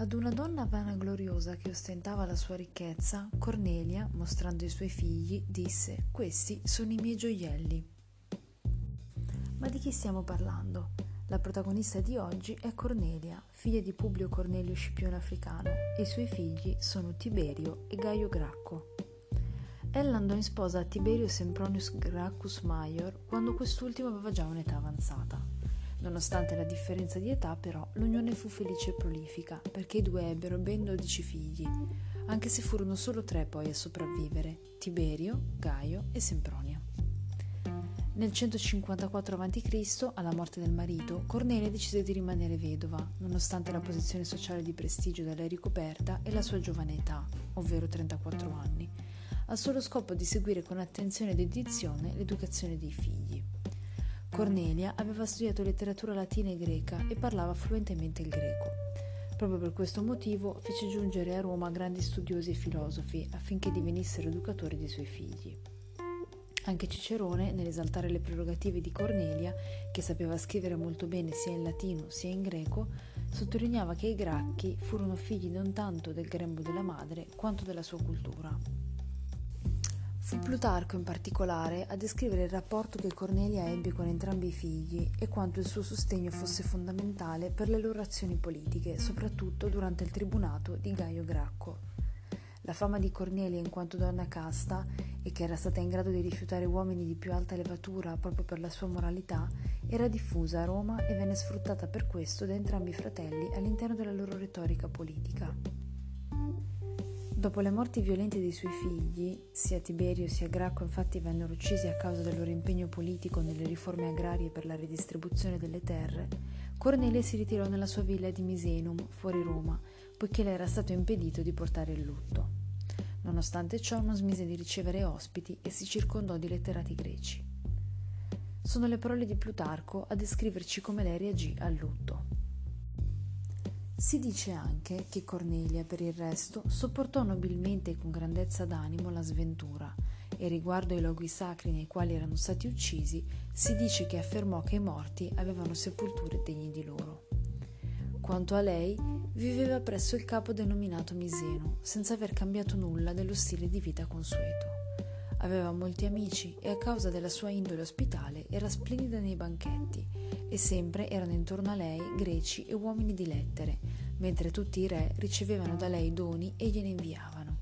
Ad una donna vanagloriosa che ostentava la sua ricchezza, Cornelia, mostrando i suoi figli, disse: Questi sono i miei gioielli. Ma di chi stiamo parlando? La protagonista di oggi è Cornelia, figlia di Publio Cornelio Scipione Africano, e i suoi figli sono Tiberio e Gaio Gracco. Ella andò in sposa a Tiberio Sempronius Gracchus Maior quando quest'ultimo aveva già un'età avanzata. Nonostante la differenza di età, però, l'unione fu felice e prolifica, perché i due ebbero ben dodici figli, anche se furono solo tre poi a sopravvivere, Tiberio, Gaio e Sempronia. Nel 154 a.C., alla morte del marito, Cornelia decise di rimanere vedova, nonostante la posizione sociale di prestigio da lei ricoperta e la sua giovane età, ovvero 34 anni, al solo scopo di seguire con attenzione ed dedizione l'educazione dei figli. Cornelia aveva studiato letteratura latina e greca e parlava fluentemente il greco. Proprio per questo motivo fece giungere a Roma grandi studiosi e filosofi affinché divenissero educatori dei suoi figli. Anche Cicerone, nell'esaltare le prerogative di Cornelia, che sapeva scrivere molto bene sia in latino sia in greco, sottolineava che i Gracchi furono figli non tanto del grembo della madre quanto della sua cultura. Fu Plutarco in particolare a descrivere il rapporto che Cornelia ebbe con entrambi i figli e quanto il suo sostegno fosse fondamentale per le loro azioni politiche, soprattutto durante il tribunato di Gaio Gracco. La fama di Cornelia in quanto donna casta e che era stata in grado di rifiutare uomini di più alta levatura proprio per la sua moralità era diffusa a Roma e venne sfruttata per questo da entrambi i fratelli all'interno della loro retorica politica. Dopo le morti violente dei suoi figli, sia Tiberio sia Gracco infatti vennero uccisi a causa del loro impegno politico nelle riforme agrarie per la ridistribuzione delle terre, Cornelia si ritirò nella sua villa di Misenum, fuori Roma, poiché le era stato impedito di portare il lutto. Nonostante ciò non smise di ricevere ospiti e si circondò di letterati greci. Sono le parole di Plutarco a descriverci come lei reagì al lutto. Si dice anche che Cornelia, per il resto, sopportò nobilmente e con grandezza d'animo la sventura, e riguardo ai luoghi sacri nei quali erano stati uccisi, si dice che affermò che i morti avevano sepolture degne di loro. Quanto a lei, viveva presso il capo denominato Miseno, senza aver cambiato nulla dello stile di vita consueto. Aveva molti amici e a causa della sua indole ospitale era splendida nei banchetti e sempre erano intorno a lei greci e uomini di lettere, mentre tutti i re ricevevano da lei doni e gliene inviavano.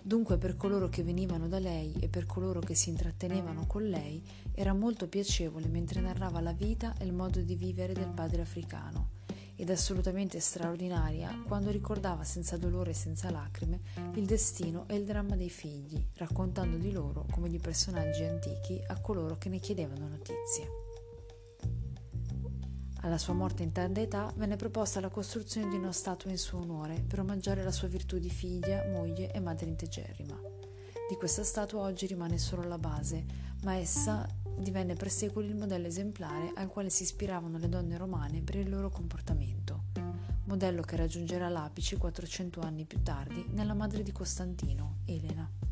Dunque per coloro che venivano da lei e per coloro che si intrattenevano con lei era molto piacevole mentre narrava la vita e il modo di vivere del padre africano ed assolutamente straordinaria quando ricordava senza dolore e senza lacrime il destino e il dramma dei figli, raccontando di loro come di personaggi antichi a coloro che ne chiedevano notizie. Alla sua morte in tarda età venne proposta la costruzione di una statua in suo onore per omaggiare la sua virtù di figlia, moglie e madre integerrima. Di questa statua oggi rimane solo la base, ma essa divenne per secoli il modello esemplare al quale si ispiravano le donne romane per il loro comportamento, modello che raggiungerà l'apice 400 anni più tardi nella madre di Costantino, Elena.